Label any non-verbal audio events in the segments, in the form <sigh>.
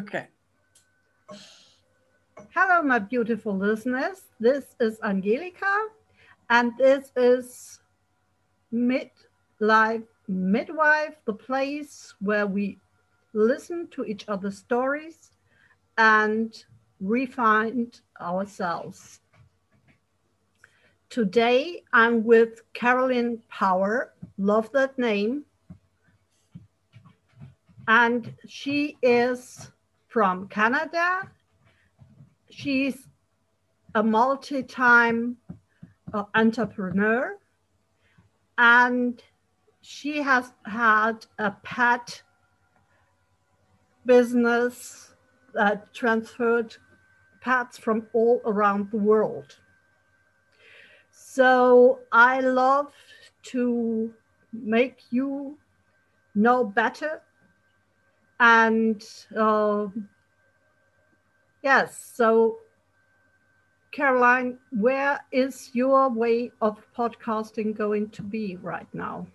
Okay. Hello, my beautiful listeners. This is Angelika, and this is Midlife Midwife, the place where we listen to each other's stories and refine ourselves. Today, I'm with Carolyn Power, love that name. And she is from Canada. She's a multi time uh, entrepreneur and she has had a pet business that transferred pets from all around the world. So I love to make you know better and uh, Yes. So, Caroline, where is your way of podcasting going to be right now?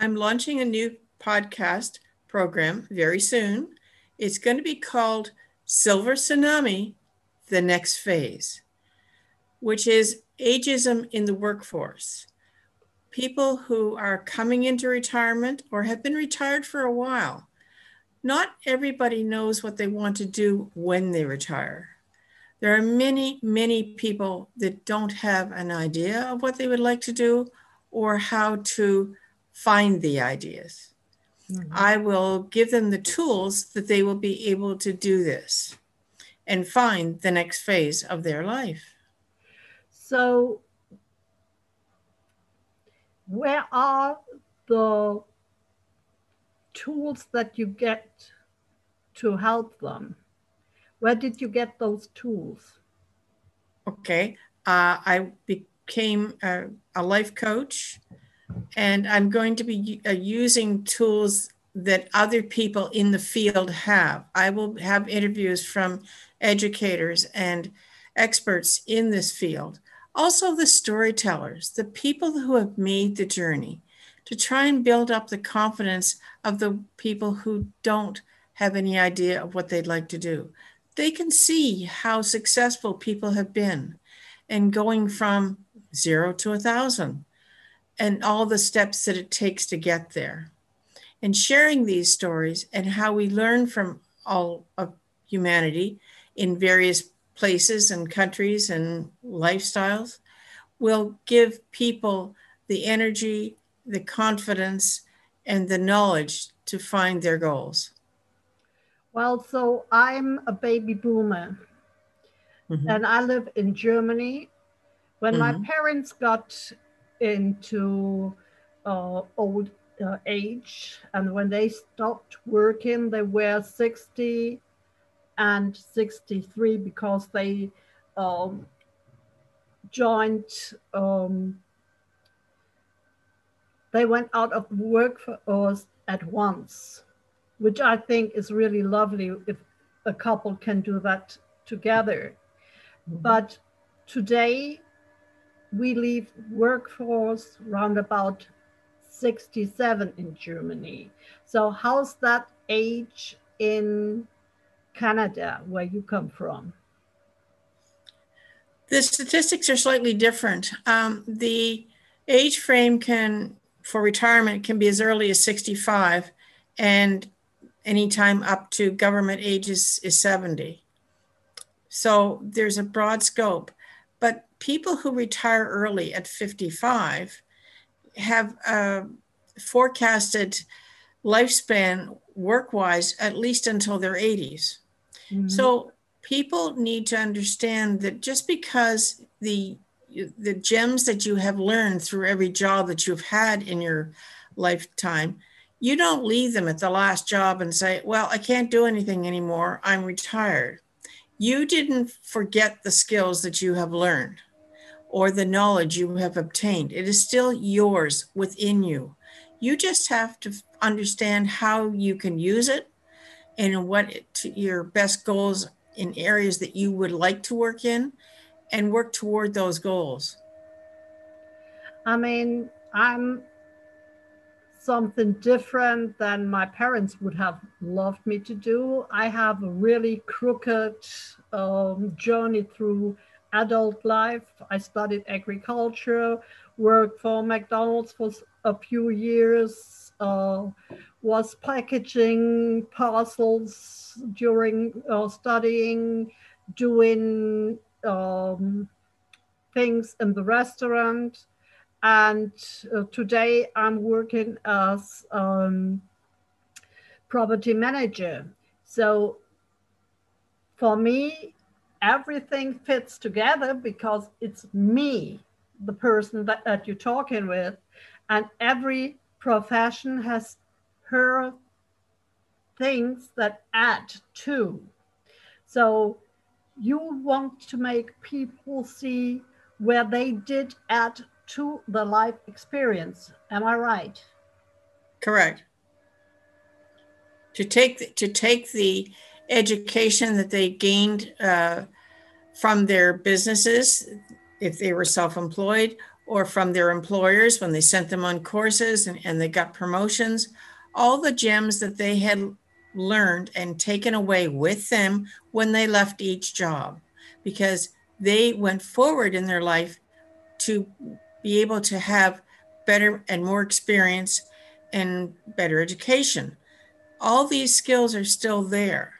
I'm launching a new podcast program very soon. It's going to be called Silver Tsunami The Next Phase, which is ageism in the workforce. People who are coming into retirement or have been retired for a while not everybody knows what they want to do when they retire. There are many, many people that don't have an idea of what they would like to do or how to find the ideas. Mm-hmm. I will give them the tools that they will be able to do this and find the next phase of their life. So, where are the tools that you get to help them? Where did you get those tools? Okay. Uh, I became a, a, life coach, and I'm going to be uh, using tools that other people in the field have. I will have interviews from educators and experts in this field. Also, the storytellers, the people who have made the journey to try and build up the confidence of the people who don't have any idea of what they'd like to do. They can see how successful people have been and going from zero to a thousand and all the steps that it takes to get there. And sharing these stories and how we learn from all of humanity in various places and countries and lifestyles will give people the energy the confidence and the knowledge to find their goals? Well, so I'm a baby boomer mm-hmm. and I live in Germany. When mm-hmm. my parents got into uh, old uh, age and when they stopped working, they were 60 and 63 because they um, joined um, they went out of work for us at once, which I think is really lovely if a couple can do that together. Mm-hmm. But today, we leave workforce round about 67 in Germany. So how's that age in Canada, where you come from? The statistics are slightly different. Um, the age frame can for retirement can be as early as 65 and anytime up to government ages is 70. So there's a broad scope. But people who retire early at 55 have a forecasted lifespan work wise at least until their 80s. Mm-hmm. So people need to understand that just because the the gems that you have learned through every job that you've had in your lifetime, you don't leave them at the last job and say, Well, I can't do anything anymore. I'm retired. You didn't forget the skills that you have learned or the knowledge you have obtained. It is still yours within you. You just have to understand how you can use it and what your best goals in areas that you would like to work in and work toward those goals? I mean, I'm something different than my parents would have loved me to do. I have a really crooked um, journey through adult life. I studied agriculture, worked for McDonald's for a few years, uh, was packaging parcels during uh, studying, doing um, things in the restaurant. And uh, today I'm working as um, property manager. So for me, everything fits together because it's me, the person that, that you're talking with. And every profession has her things that add to. So you want to make people see where they did add to the life experience. Am I right? Correct. To take the, to take the education that they gained uh, from their businesses, if they were self-employed, or from their employers when they sent them on courses and, and they got promotions, all the gems that they had learned and taken away with them when they left each job, because they went forward in their life to be able to have better and more experience and better education. All these skills are still there.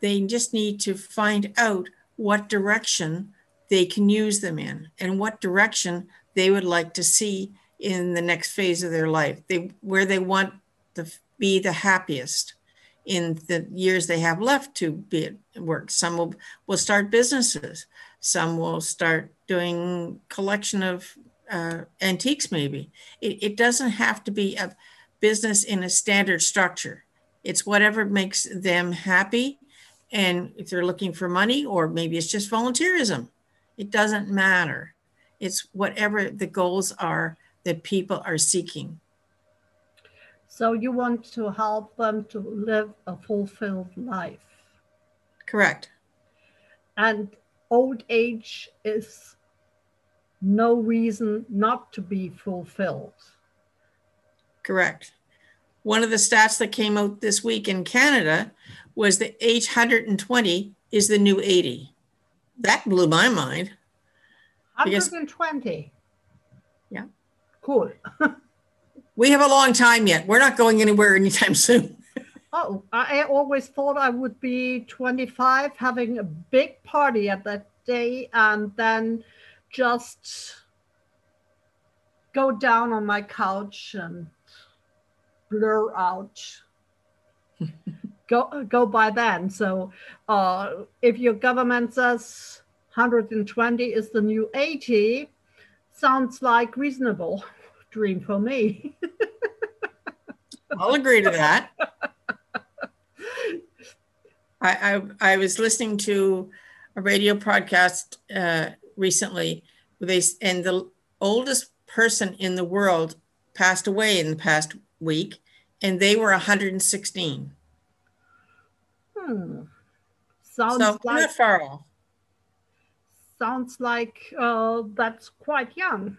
They just need to find out what direction they can use them in and what direction they would like to see in the next phase of their life. They where they want to be the happiest in the years they have left to be at work. Some will, will start businesses. Some will start doing collection of uh, antiques maybe. It, it doesn't have to be a business in a standard structure. It's whatever makes them happy. And if they're looking for money, or maybe it's just volunteerism, it doesn't matter. It's whatever the goals are that people are seeking. So you want to help them to live a fulfilled life. Correct. And old age is no reason not to be fulfilled. Correct. One of the stats that came out this week in Canada was that age 120 is the new 80. That blew my mind. 120. yeah. Cool. <laughs> we have a long time yet. We're not going anywhere anytime <laughs> soon. oh, I always thought I would be 25 having a big party at that day and then just go down on my couch and blur out <laughs> go go by then so uh, if your government says 120 is the new 80 sounds like reasonable dream for me. <laughs> I'll agree to that. <laughs> I, I, I was listening to a radio podcast uh, recently they and the oldest person in the world passed away in the past week and they were 116 hmm. Sounds so like, not far off. Sounds like uh, that's quite young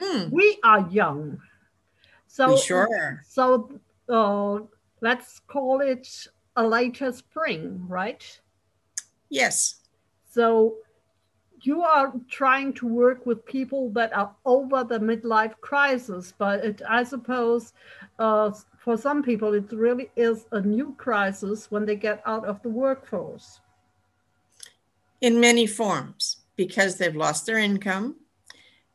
hmm. we are young so we sure so uh, let's call it a later spring right yes so you are trying to work with people that are over the midlife crisis, but it, I suppose uh, for some people it really is a new crisis when they get out of the workforce. In many forms, because they've lost their income.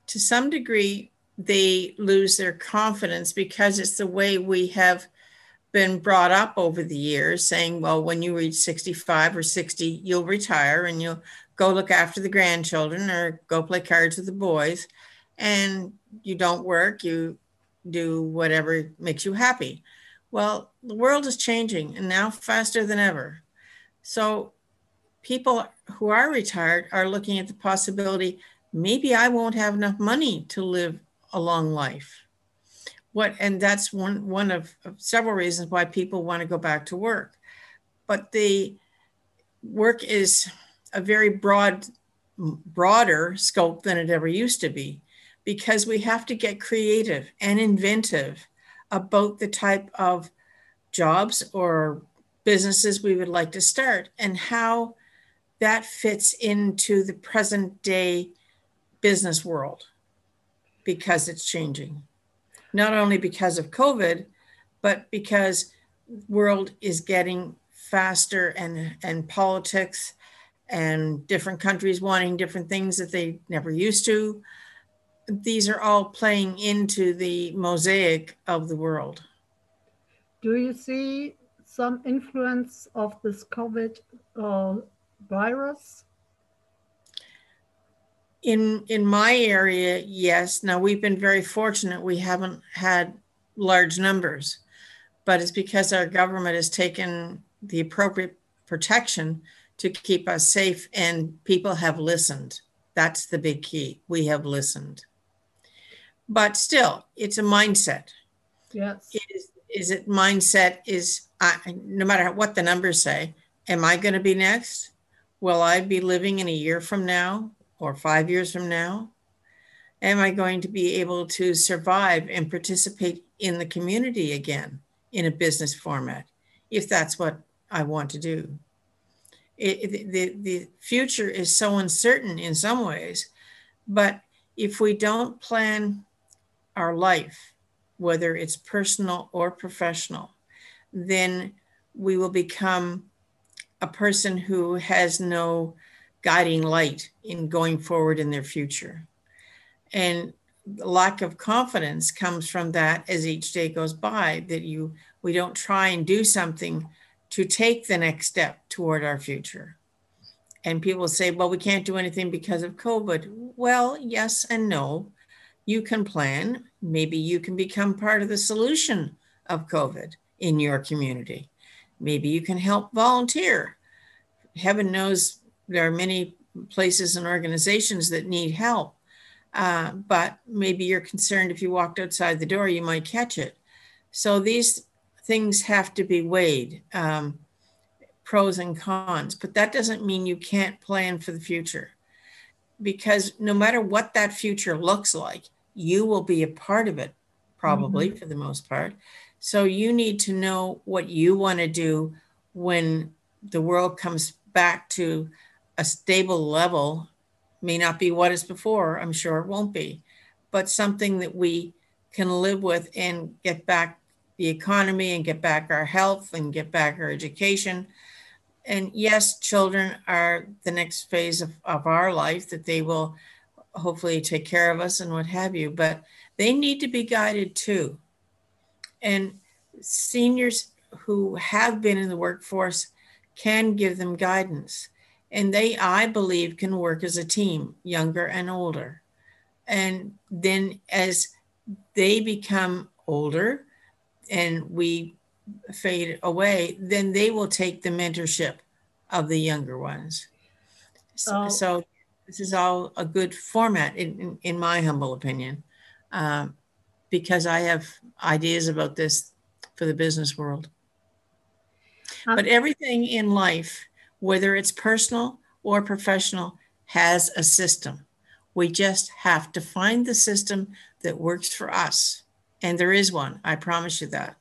To some degree, they lose their confidence because it's the way we have been brought up over the years saying, well, when you reach 65 or 60, you'll retire and you'll go look after the grandchildren or go play cards with the boys and you don't work you do whatever makes you happy. Well the world is changing and now faster than ever. So people who are retired are looking at the possibility maybe i won't have enough money to live a long life. What and that's one one of, of several reasons why people want to go back to work. But the work is a very broad, broader scope than it ever used to be because we have to get creative and inventive about the type of jobs or businesses we would like to start and how that fits into the present day business world because it's changing. Not only because of COVID, but because world is getting faster and and politics and different countries wanting different things that they never used to. These are all playing into the mosaic of the world. Do you see some influence of this covid uh, virus in in my area yes now we've been very fortunate we haven't had large numbers but it's because our government has taken the appropriate protection to keep us safe and people have listened. That's the big key. We have listened. But still, it's a mindset. Yes. Is, is it mindset is I, no matter what the numbers say, am I going to be next? Will I be living in a year from now or five years from now? Am I going to be able to survive and participate in the community again in a business format if that's what I want to do. It, the, the future is so uncertain in some ways, but if we don't plan our life, whether it's personal or professional, then we will become a person who has no guiding light in going forward in their future. And lack of confidence comes from that as each day goes by that you we don't try and do something to take the next step toward our future. And people say, well, we can't do anything because of COVID. Well, yes and no. You can plan. Maybe you can become part of the solution of COVID in your community. Maybe you can help volunteer. Heaven knows there are many places and organizations that need help. Uh, but maybe you're concerned if you walked outside the door, you might catch it. So these things have to be weighed, um, pros and cons, but that doesn't mean you can't plan for the future. Because no matter what that future looks like, you will be a part of it, probably mm-hmm. for the most part. So you need to know what you want to do when the world comes back to a stable level. May not be what is before, I'm sure it won't be, but something that we can live with and get back the economy and get back our health and get back our education. And yes, children are the next phase of, of our life that they will hopefully take care of us and what have you, but they need to be guided too. And seniors who have been in the workforce can give them guidance. And they, I believe, can work as a team, younger and older. And then as they become older, and we fade away, then they will take the mentorship of the younger ones. So, oh. so this is all a good format, in, in, in my humble opinion, um, because I have ideas about this for the business world. Um, but everything in life, whether it's personal or professional, has a system. We just have to find the system that works for us and there is one, I promise you that.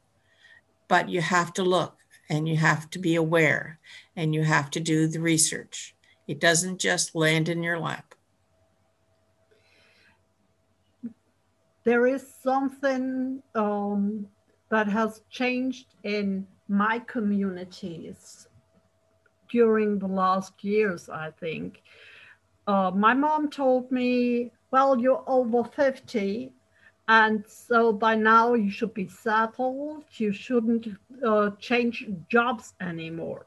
But you have to look and you have to be aware and you have to do the research. It doesn't just land in your lap. There is something um, that has changed in my communities during the last years, I think. Uh, my mom told me, well, you're over 50 and so by now you should be settled. You shouldn't uh, change jobs anymore.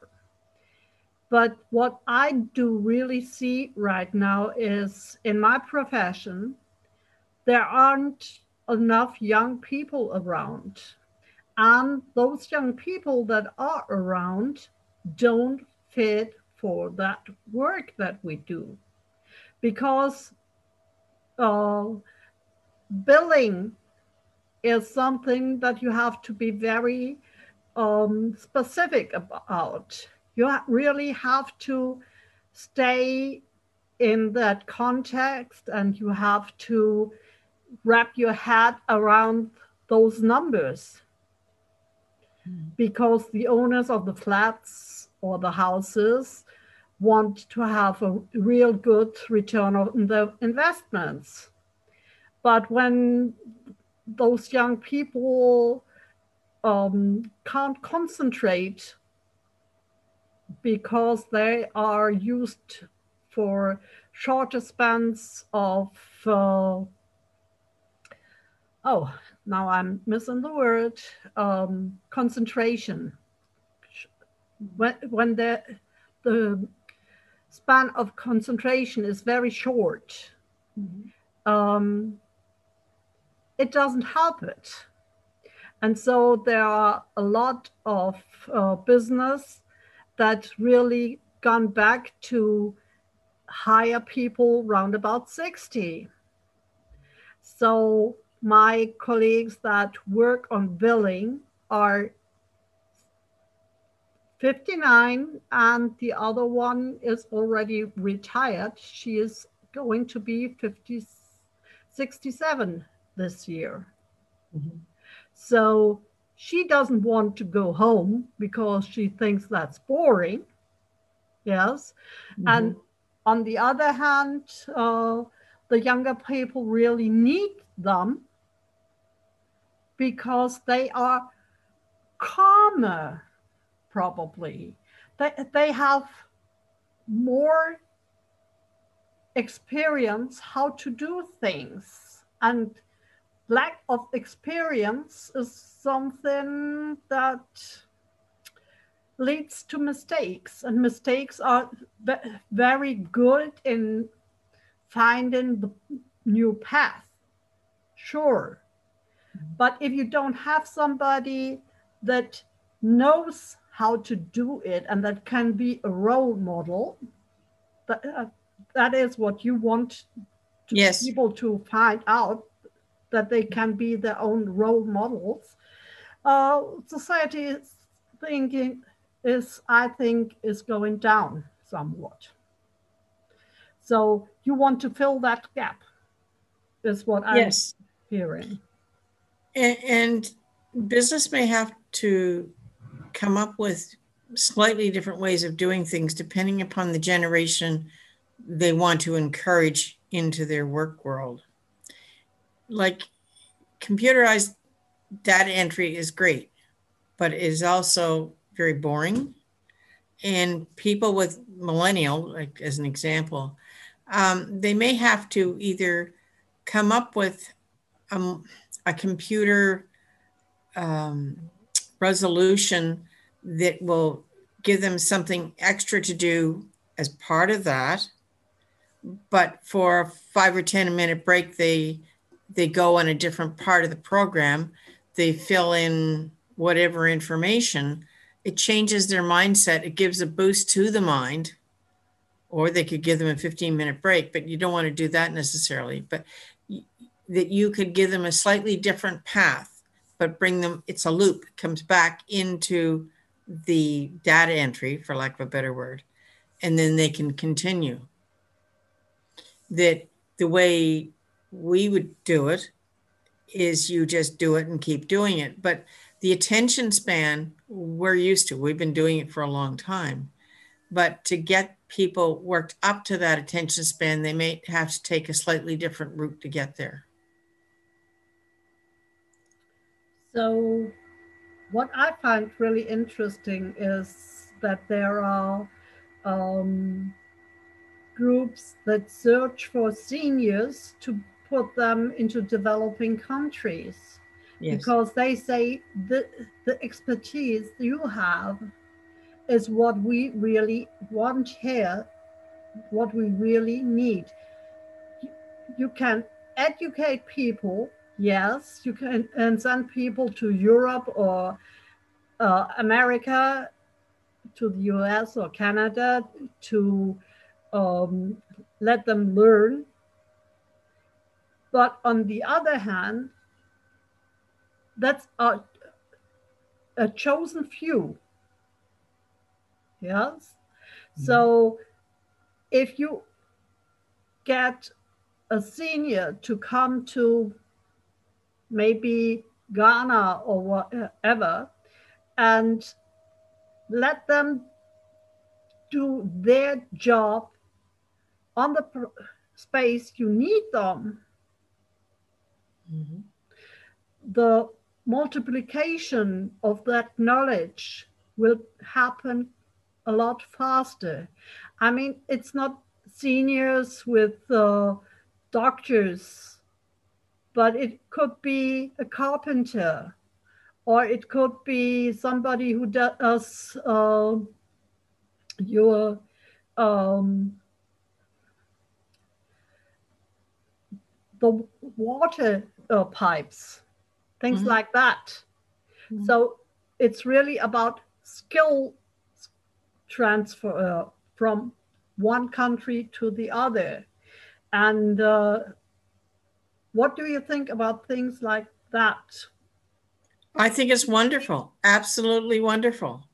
But what I do really see right now is in my profession, there aren't enough young people around. And those young people that are around don't fit for that work that we do. Because uh, billing is something that you have to be very um, specific about. You really have to stay in that context and you have to wrap your head around those numbers because the owners of the flats or the houses want to have a real good return on the investments. But when those young people um, can't concentrate because they are used for shorter spans of, uh, oh, now I'm missing the word, um, concentration. When, when the, the span of concentration is very short, mm-hmm. um, it doesn't help it. And so there are a lot of uh, business that really gone back to hire people round about 60. So my colleagues that work on billing are 59 and the other one is already retired. She is going to be 50, 67 this year. Mm-hmm. So she doesn't want to go home because she thinks that's boring. Yes. Mm-hmm. And on the other hand, uh, the younger people really need them because they are calmer, probably. They, they have more experience how to do things. And lack of experience is something that leads to mistakes. And mistakes are very good in finding the new path. Sure. Mm-hmm. But if you don't have somebody that knows how to do it and that can be a role model, that, uh, that is what you want to yes. people to find out that they can be their own role models. Uh, society is thinking is, I think, is going down somewhat. So you want to fill that gap, is what I'm yes. hearing. And, and business may have to come up with slightly different ways of doing things depending upon the generation they want to encourage into their work world. Like computerized data entry is great, but is also very boring. And people with millennial, like as an example, um, they may have to either come up with um, a computer um, resolution that will give them something extra to do as part of that. But for a five or 10 minute break, they they go on a different part of the program. They fill in whatever information. It changes their mindset. It gives a boost to the mind. Or they could give them a 15 minute break, but you don't want to do that necessarily. But that you could give them a slightly different path, but bring them, it's a loop, comes back into the data entry, for lack of a better word, and then they can continue. That the way we would do it is you just do it and keep doing it. But the attention span, we're used to, we've been doing it for a long time. But to get people worked up to that attention span, they may have to take a slightly different route to get there. So, what I find really interesting is that there are um, groups that search for seniors to put them into developing countries yes. because they say the, the expertise you have is what we really want here, what we really need. You can educate people Yes, you can and send people to Europe or uh, America, to the US or Canada to um, let them learn. But on the other hand, that's a, a chosen few. Yes. Mm-hmm. So if you get a senior to come to maybe Ghana or whatever, and let them do their job on the space you need them. Mm-hmm. The multiplication of that knowledge will happen a lot faster. I mean, it's not seniors with uh, doctors, but it could be a carpenter, or it could be somebody who does uh, your um, the water uh, pipes, things mm-hmm. like that. Mm-hmm. So it's really about skill transfer uh, from one country to the other. And uh, what do you think about things like that? I think it's wonderful, absolutely wonderful.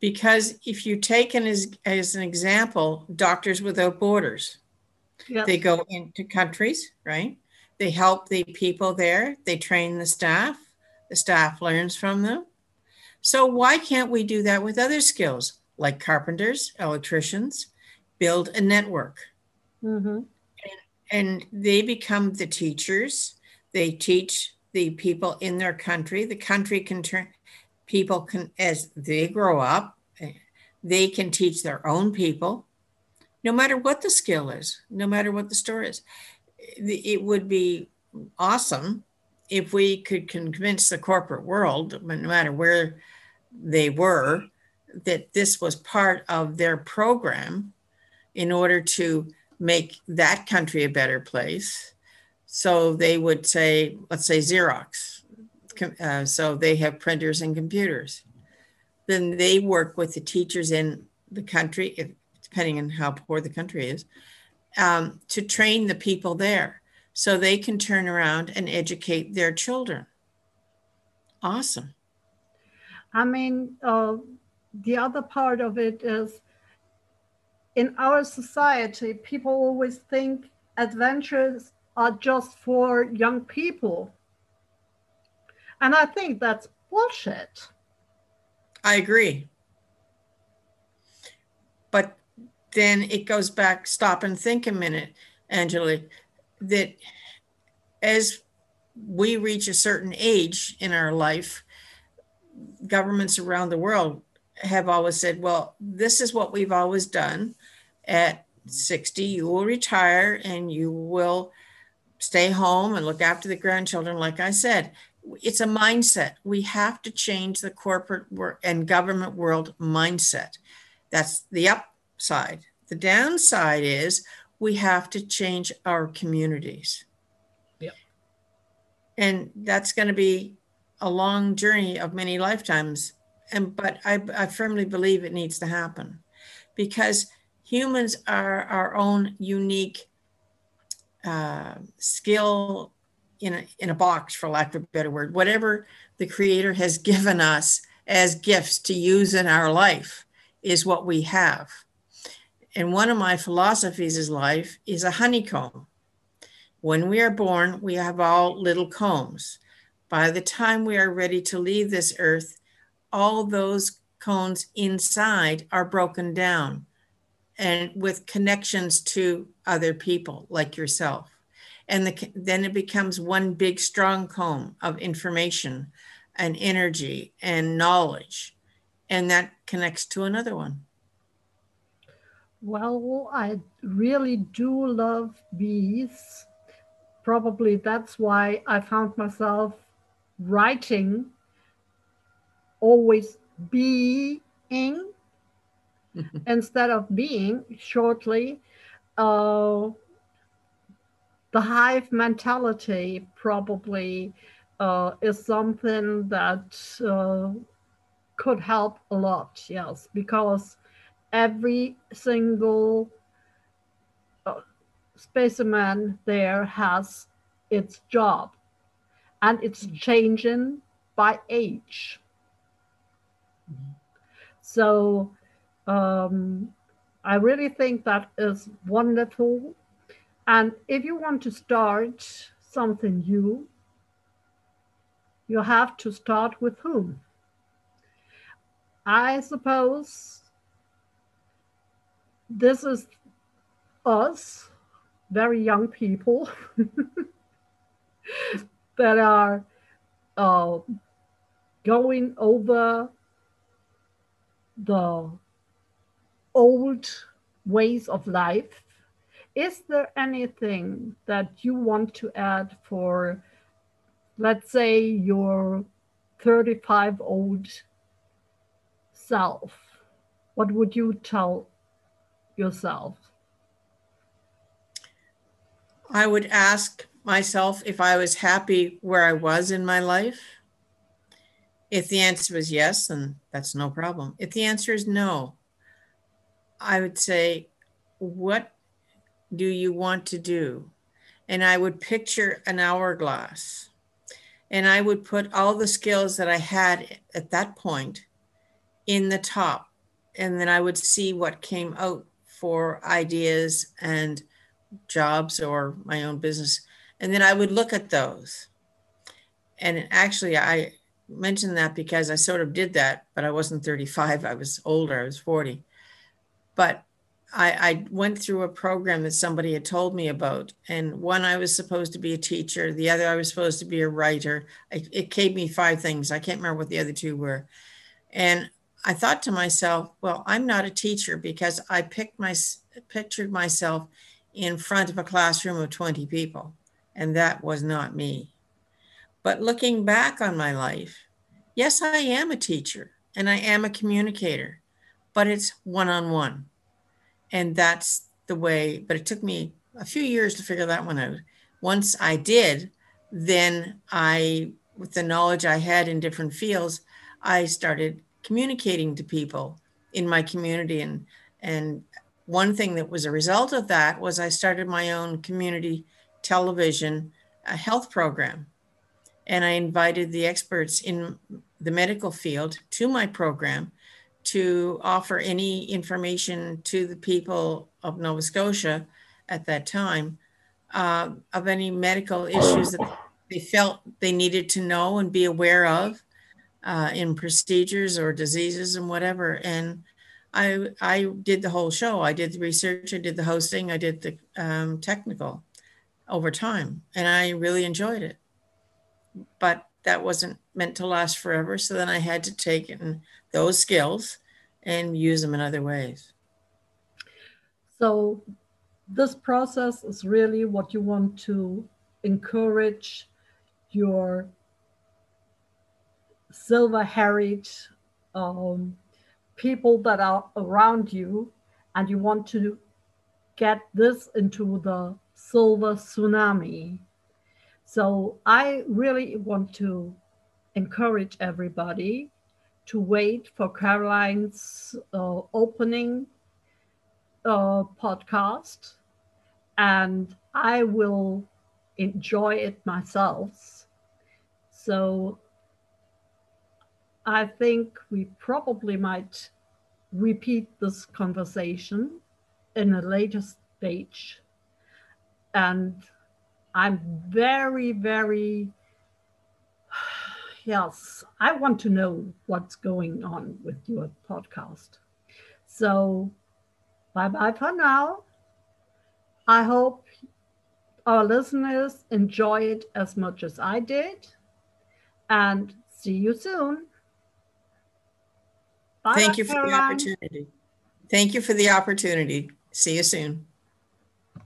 Because if you take an, as, as an example, Doctors Without Borders, yep. they go into countries, right? They help the people there, they train the staff, the staff learns from them. So, why can't we do that with other skills like carpenters, electricians, build a network? Mm-hmm. And, they become the teachers, they teach the people in their country. The country can turn, people can, as they grow up, they can teach their own people, no matter what the skill is, no matter what the story is it would be awesome if we could convince the corporate world, no matter where they were, that this was part of their program in order to make that country a better place. So they would say, let's say Xerox. Uh, so they have printers and computers. Then they work with the teachers in the country, if, depending on how poor the country is, um, to train the people there so they can turn around and educate their children. Awesome. I mean, uh, the other part of it is in our society, people always think adventures are just for young people. And I think that's bullshit. I agree. But then it goes back, stop and think a minute, Angela, that as we reach a certain age in our life, governments around the world have always said, well, this is what we've always done. At 60, you will retire and you will stay home and look after the grandchildren. Like I said, it's a mindset. We have to change the corporate and government world mindset. That's the upside. The downside is we have to change our communities. Yep. And that's going to be a long journey of many lifetimes. And but I, I firmly believe it needs to happen because humans are our own unique uh, skill in a, in a box, for lack of a better word. Whatever the Creator has given us as gifts to use in our life is what we have. And one of my philosophies is life is a honeycomb. When we are born, we have all little combs. By the time we are ready to leave this earth, all those cones inside are broken down and with connections to other people like yourself. And the, then it becomes one big strong comb of information and energy and knowledge. And that connects to another one. Well, I really do love bees. Probably that's why I found myself writing always being <laughs> instead of being shortly. Uh, the hive mentality probably uh, is something that uh, could help a lot, yes, because every single uh, specimen there has its job and it's mm-hmm. changing by age. So um, I really think that is wonderful. And if you want to start something new, you have to start with whom? I suppose this is us, very young people, <laughs> that are uh, going over the old ways of life. Is there anything that you want to add for, let's say, your 35 old self? What would you tell yourself? I would ask myself if I was happy where I was in my life. If the answer was yes, then that's no problem. If the answer is no, I would say, What do you want to do? And I would picture an hourglass and I would put all the skills that I had at that point in the top. And then I would see what came out for ideas and jobs or my own business. And then I would look at those. And actually, I mentioned that because I sort of did that, but I wasn't 35. I was older, I was 40. But I, I, went through a program that somebody had told me about. And one, I was supposed to be a teacher. The other, I was supposed to be a writer. It, it gave me five things. I can't remember what the other two were. And I thought to myself, well, I'm not a teacher because I picked my pictured myself in front of a classroom of 20 people, and that was not me. But looking back on my life, yes, I am a teacher and I am a communicator, but it's one on one. And that's the way, but it took me a few years to figure that one out. Once I did, then I, with the knowledge I had in different fields, I started communicating to people in my community and and one thing that was a result of that was I started my own community television uh, health program. And I invited the experts in the medical field to my program to offer any information to the people of Nova Scotia at that time uh, of any medical issues that they felt they needed to know and be aware of uh, in procedures or diseases and whatever. And I I did the whole show. I did the research. I did the hosting. I did the um, technical over time, and I really enjoyed it. But that wasn't meant to last forever. So then I had to take in those skills and use them in other ways. So this process is really what you want to encourage your silver haired um, people that are around you and you want to get this into the silver tsunami. So I really want to encourage everybody to wait for Caroline's uh, opening uh, podcast and I will enjoy it myself. So I think we probably might repeat this conversation in a later stage. And I'm very, very, <sighs> yes, I want to know what's going on with your podcast. So, bye bye for now. I hope our listeners enjoy it as much as I did. And see you soon. Bye, Thank you for Caroline. the opportunity. Thank you for the opportunity. See you soon.